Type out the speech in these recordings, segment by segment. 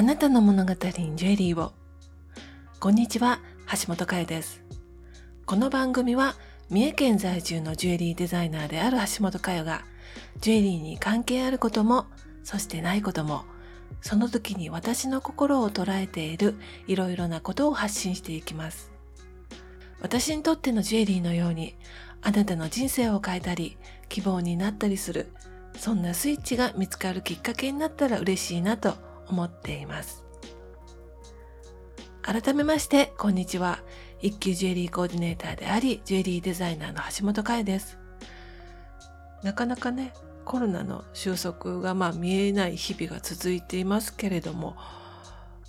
あなたの物語にジュエリーを。こんにちは、橋本佳代です。この番組は、三重県在住のジュエリーデザイナーである橋本佳代が、ジュエリーに関係あることも、そしてないことも、その時に私の心を捉えているいろいろなことを発信していきます。私にとってのジュエリーのように、あなたの人生を変えたり、希望になったりする、そんなスイッチが見つかるきっかけになったら嬉しいなと思っています。改めまして、こんにちは。一級ジュエリーコーディネーターであり、ジュエリーデザイナーの橋本佳代です。なかなかね、コロナの収束がまあ見えない日々が続いていますけれども、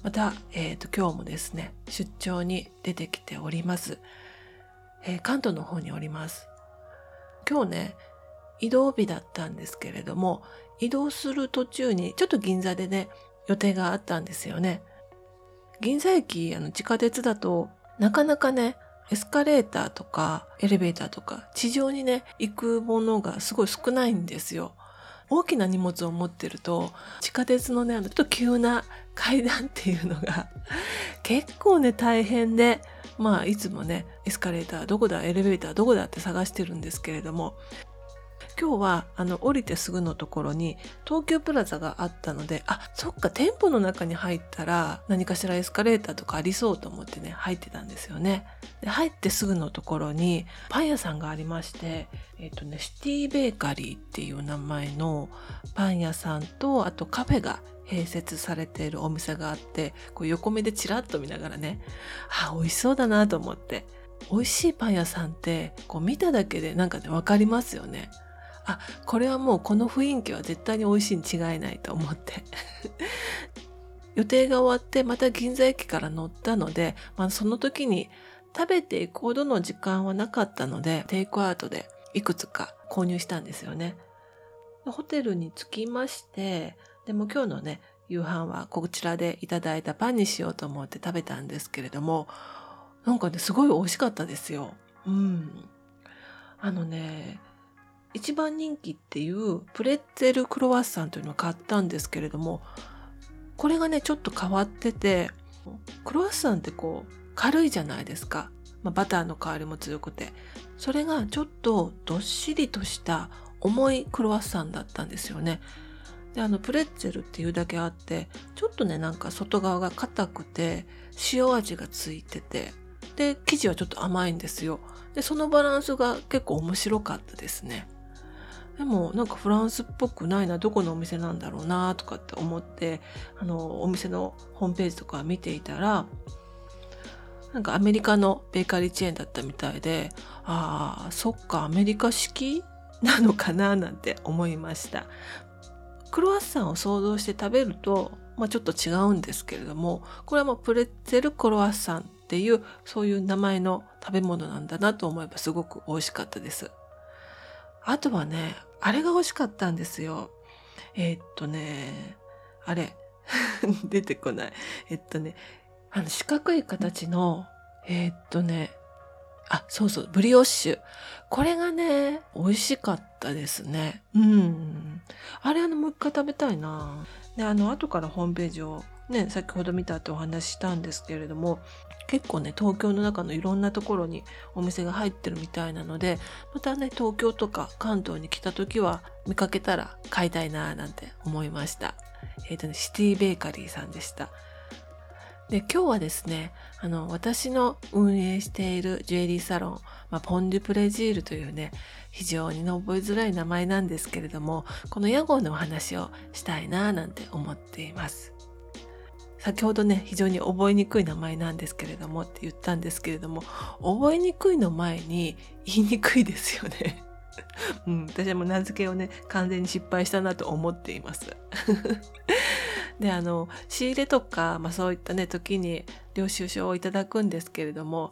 また、えっ、と、今日もですね、出張に出てきております。えー関東の方におります。今日ね、移動日だったんですけれども、移動する途中にちょっと銀座でね、予定があったんですよね。銀座駅、あの地下鉄だとなかなかね、エスカレーターとかエレベーターとか地上にね、行くものがすごい少ないんですよ。大きな荷物を持ってると、地下鉄のね、あのちょっと急な階段っていうのが 結構ね、大変で、まあ、いつもね、エスカレーターどこだ、エレベーターどこだって探してるんですけれども、今日は、あの、降りてすぐのところに、東急プラザがあったので、あ、そっか、店舗の中に入ったら、何かしらエスカレーターとかありそうと思ってね、入ってたんですよね。で、入ってすぐのところに、パン屋さんがありまして、えっ、とね、シティベーカリーっていう名前のパン屋さんと、あとカフェが併設されているお店があって、こう横目でチラッと見ながらね、あ、美味しそうだなと思って。美味しいパン屋さんって、こう見ただけでなんかね、わかりますよね。あ、これはもうこの雰囲気は絶対に美味しいに違いないと思って。予定が終わってまた銀座駅から乗ったので、まあその時に食べていくほどの時間はなかったので、テイクアウトでいくつか購入したんですよね。ホテルに着きまして、でも今日のね、夕飯はこちらでいただいたパンにしようと思って食べたんですけれども、なんかね、すごい美味しかったですよ。うん。あのね、一番人気っていうプレッツェルクロワッサンというのを買ったんですけれども、これがね、ちょっと変わってて、クロワッサンってこう、軽いじゃないですか。まあ、バターの香りも強くて。それがちょっとどっしりとした重いクロワッサンだったんですよね。で、あの、プレッツェルっていうだけあって、ちょっとね、なんか外側が硬くて、塩味がついてて、で、生地はちょっと甘いんですよ。で、そのバランスが結構面白かったですね。でもなんかフランスっぽくないな、どこのお店なんだろうなとかって思って、あの、お店のホームページとか見ていたら、なんかアメリカのベーカリーチェーンだったみたいで、ああ、そっか、アメリカ式なのかななんて思いました。クロワッサンを想像して食べると、まあちょっと違うんですけれども、これはもうプレッツェルクロワッサンっていう、そういう名前の食べ物なんだなと思えばすごく美味しかったです。あとはね、あれが美味しかったんですよ。えーっとね、あれ、出てこない。えっとね、あの四角い形の、えーっとね、あ、そうそう、ブリオッシュ。これがね、美味しかったですね。うん。あれ、あの、もう一回食べたいな。で、あの、後からホームページをね、先ほど見たってお話ししたんですけれども、結構ね、東京の中のいろんなところにお店が入ってるみたいなので、またね、東京とか関東に来た時は見かけたら買いたいななんて思いました。えっ、とね、シティベーカリーさんでした。で、今日はですね、あの、私の運営しているジュエリーサロン、まあ、ポン・デュ・プレジールというね、非常に覚えづらい名前なんですけれども、この屋号のお話をしたいななんて思っています。先ほどね、非常に覚えにくい名前なんですけれどもって言ったんですけれども、覚えにくいの前に言いにくいですよね。うん、私はもう名付けをね、完全に失敗したなと思っています。で、あの、仕入れとか、まあそういったね、時に領収書をいただくんですけれども、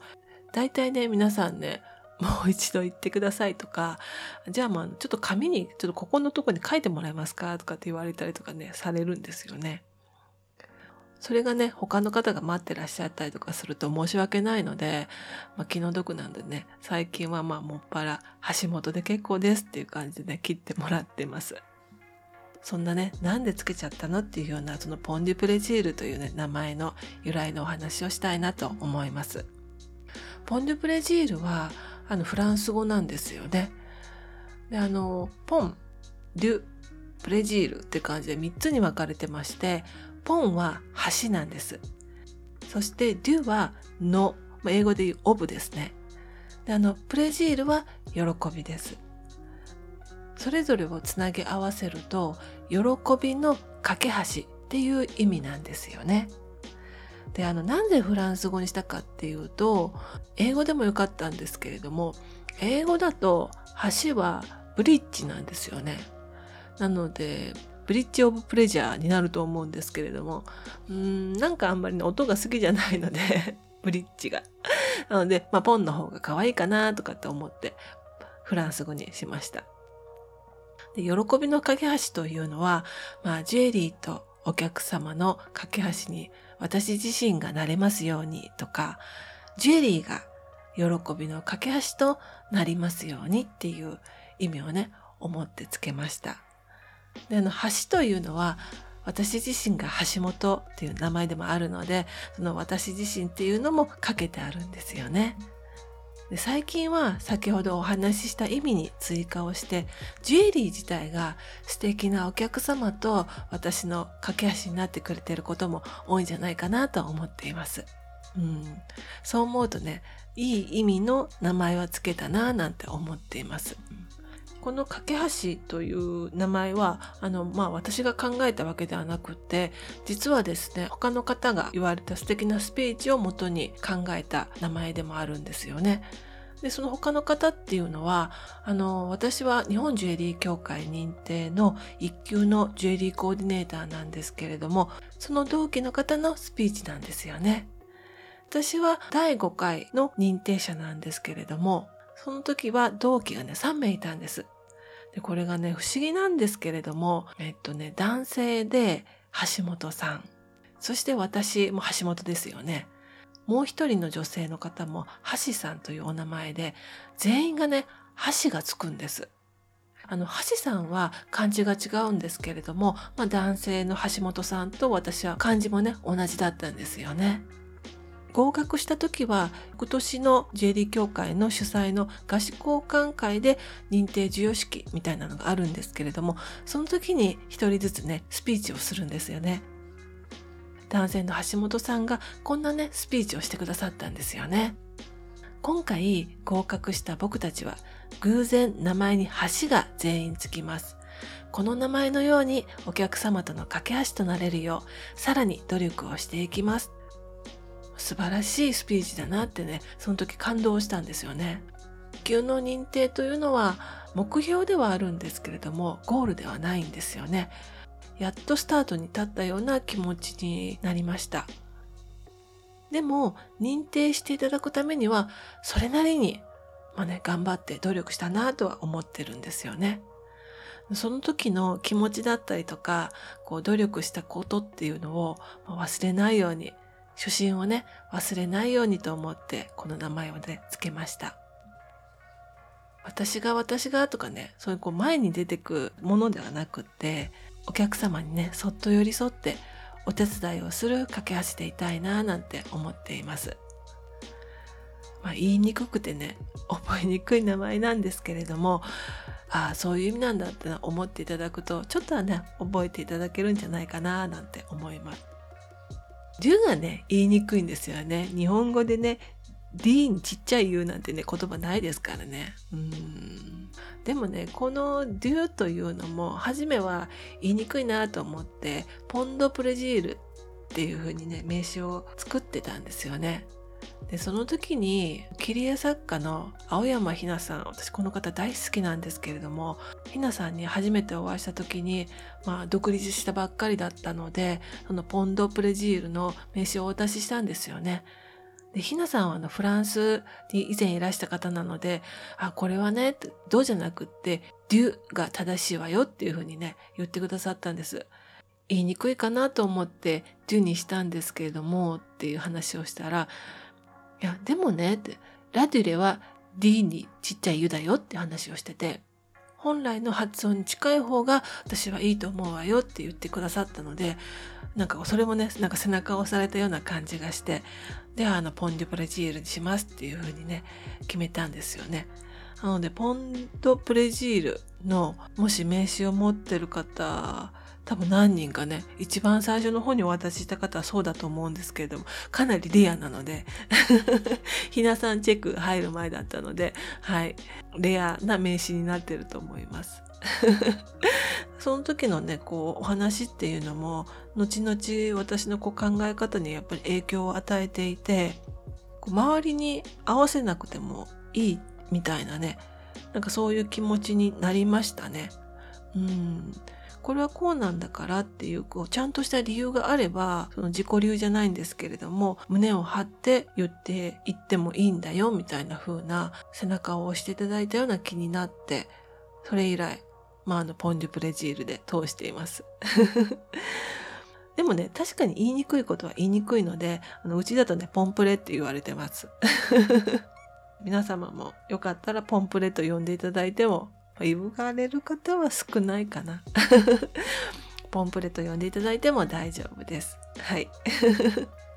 大体ね、皆さんね、もう一度言ってくださいとか、じゃあまあ、ちょっと紙に、ちょっとここのとこに書いてもらえますかとかって言われたりとかね、されるんですよね。それがね、他の方が待ってらっしゃったりとかすると申し訳ないので、まあ、気の毒なんでね、最近はまあ、もっぱら橋本で結構ですっていう感じでね切ってもらってます。そんなね、なんでつけちゃったのっていうような、そのポンデュプレジールというね、名前の由来のお話をしたいなと思います。ポンデュプレジールは、あの、フランス語なんですよね。で、あの、ポン、デュ、プレジールって感じで3つに分かれてまして、ポンは橋なんです。そしてデュはの、英語で言うオブですね。であの、プレジールは喜びです。それぞれをつなぎ合わせると、喜びの架け橋っていう意味なんですよね。で、あの、なんでフランス語にしたかっていうと、英語でもよかったんですけれども、英語だと橋はブリッジなんですよね。なので、ブリッジオブプレジャーになると思うんですけれども、うん、なんかあんまりね、音が好きじゃないので ブリッジが。なので、まあ、ポンの方が可愛いかなとかって思って、フランス語にしました。で喜びの架け橋というのは、まあ、ジュエリーとお客様の架け橋に私自身がなれますようにとか、ジュエリーが喜びの架け橋となりますようにっていう意味をね、思ってつけました。であの橋というのは私自身が橋本っていう名前でもあるのでその私自身っていうのもかけてあるんですよね。で最近は先ほどお話しした意味に追加をしてジュエリー自体が素敵なお客様と私の架け橋になってくれてることも多いんじゃないかなと思っています。うん、そう思うとねいい意味の名前はつけたななんて思っています。この架け橋という名前は、あの、まあ、私が考えたわけではなくて、実はですね、他の方が言われた素敵なスピーチをもとに考えた名前でもあるんですよね。で、その他の方っていうのは、あの、私は日本ジュエリー協会認定の一級のジュエリーコーディネーターなんですけれども、その同期の方のスピーチなんですよね。私は第5回の認定者なんですけれども、その時は同期がね、3名いたんです。で、これがね、不思議なんですけれども、えっとね、男性で橋本さん。そして私も橋本ですよね。もう一人の女性の方も橋さんというお名前で、全員がね、橋がつくんです。あの、橋さんは漢字が違うんですけれども、まあ男性の橋本さんと私は漢字もね、同じだったんですよね。合格した時は今年の J リー協会の主催の合詞交換会で認定授与式みたいなのがあるんですけれどもその時に一人ずつねスピーチをするんですよね。男性の橋本さんがこんなねスピーチをしてくださったんですよね。今回合格した僕たちは偶然名前に橋が全員つきます。この名前のようにお客様との架け橋となれるようさらに努力をしていきます。素晴らしいスピーチだなってね、その時感動したんですよね。級の認定というのは目標ではあるんですけれども、ゴールではないんですよね。やっとスタートに立ったような気持ちになりました。でも、認定していただくためには、それなりに、まあね、頑張って努力したなとは思ってるんですよね。その時の気持ちだったりとか、こう努力したことっていうのを忘れないように初心をね、忘れないようにと思ってこの名前をね、つけました。私が私がとかね、そういうこう前に出てくものではなくって、お客様にね、そっと寄り添ってお手伝いをする架け橋でいたいななんて思っています。まあ、言いにくくてね、覚えにくい名前なんですけれども、ああ、そういう意味なんだって思っていただくと、ちょっとはね、覚えていただけるんじゃないかななんて思います。デュがね、言いにくいんですよね。日本語でね、D にちっちゃい U なんてね、言葉ないですからね。うんでもね、この Do というのも、初めは言いにくいなと思って、ポンドプレジールっていう風にね、名詞を作ってたんですよね。でその時に切り絵作家の青山ひなさん私この方大好きなんですけれどもひなさんに初めてお会いした時に、まあ、独立したばっかりだったのでそのポンドプレジールの名刺をお渡ししたんですよね。で、ひなさんはあのフランスに以前いらした方なので、あ、これはね、どうじゃなくって、デュが正しいわよっていうふうにね、言ってくださったんです。言いにくいかなと思ってデュにしたんですけれどもっていう話をしたら、いや、でもね、って、ラデュレは D にちっちゃい U だよって話をしてて、本来の発音に近い方が私はいいと思うわよって言ってくださったのでなんかそれもねなんか背中を押されたような感じがして。であのポン・デュ・プレジールにしますっていう風にね決めたんですよね。なのでポンドプレジールのもし名刺を持ってる方多分何人かね一番最初の方にお渡しした方はそうだと思うんですけれどもかなりレアなので ひなさんチェック入る前だったのではい。レアな名刺になってると思います。その時のねこうお話っていうのも後々私のこう考え方にやっぱり影響を与えていて周りに合わせなくてもいいみたいなねなんかそういう気持ちになりましたね。うん。これはこうなんだからっていうこうちゃんとした理由があればその自己流じゃないんですけれども胸を張って言っていってもいいんだよみたいな風な背中を押していただいたような気になってそれ以来まああのポン・デュ・プレジールで通しています。でもね、確かに言いにくいことは言いにくいので、あのうちだとね、ポンプレって言われてます。皆様もよかったらポンプレと呼んでいただいても言われる方は少ないかな。ポンプレと呼んでいただいても大丈夫です。はい。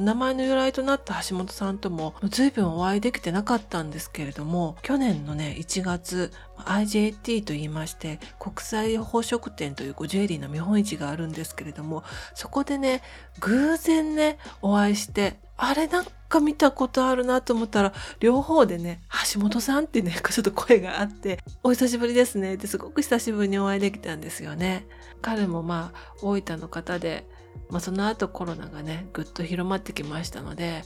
名前の由来となった橋本さんとも随分お会いできてなかったんですけれども去年のね1月 IJT と言いまして国際宝飾店というジュエリーの見本市があるんですけれどもそこでね偶然ねお会いしてあれなんか見たことあるなと思ったら、両方でね、橋本さんってね、ちょっと声があって、お久しぶりですねってすごく久しぶりにお会いできたんですよね。彼もまあ、大分の方で、まあその後コロナがね、ぐっと広まってきましたので、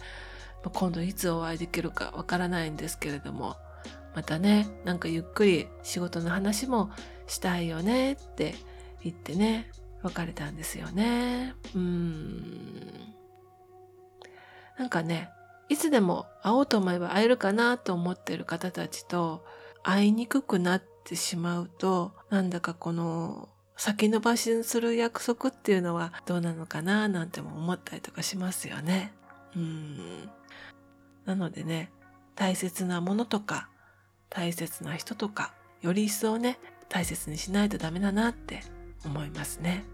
今度いつお会いできるかわからないんですけれども、またね、なんかゆっくり仕事の話もしたいよねって言ってね、別れたんですよね。うん。なんかね、いつでも会おうと思えば会えるかなと思ってる方たちと会いにくくなってしまうと、なんだかこの先延ばしにする約束っていうのはどうなのかななんても思ったりとかしますよね。うん。なのでね、大切なものとか、大切な人とか、より一層ね、大切にしないとダメだなって思いますね。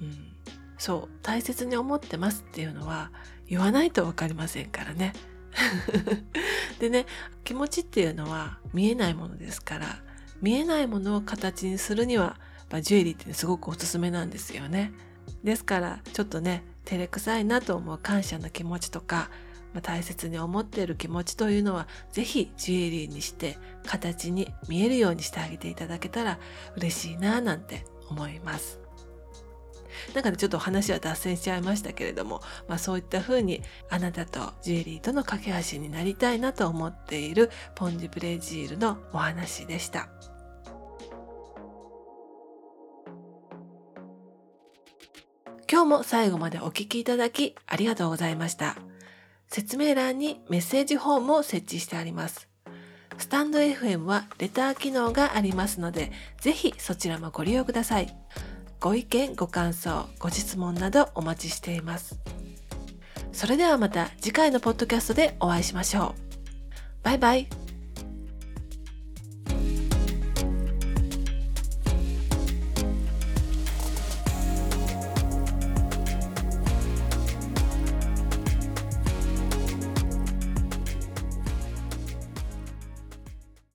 うん。そう、大切に思ってますっていうのは、言わないと分かりませんからね。でね気持ちっていうのは見えないものですから見えないものを形にするにはジュエリーってすごくおすすめなんですよね。ですからちょっとね照れくさいなと思う感謝の気持ちとか、まあ、大切に思っている気持ちというのは是非ジュエリーにして形に見えるようにしてあげていただけたら嬉しいななんて思います。なんかね、ちょっと話は脱線しちゃいましたけれども、まあそういった風にあなたとジュエリーとの架け橋になりたいなと思っているポンジブレジールのお話でした。今日も最後までお聴きいただきありがとうございました。説明欄にメッセージフォームを設置してあります。スタンド FM はレター機能がありますので、ぜひそちらもご利用ください。ご意見、ご感想、ご質問などお待ちしています。それではまた次回のポッドキャストでお会いしましょう。バイバイ。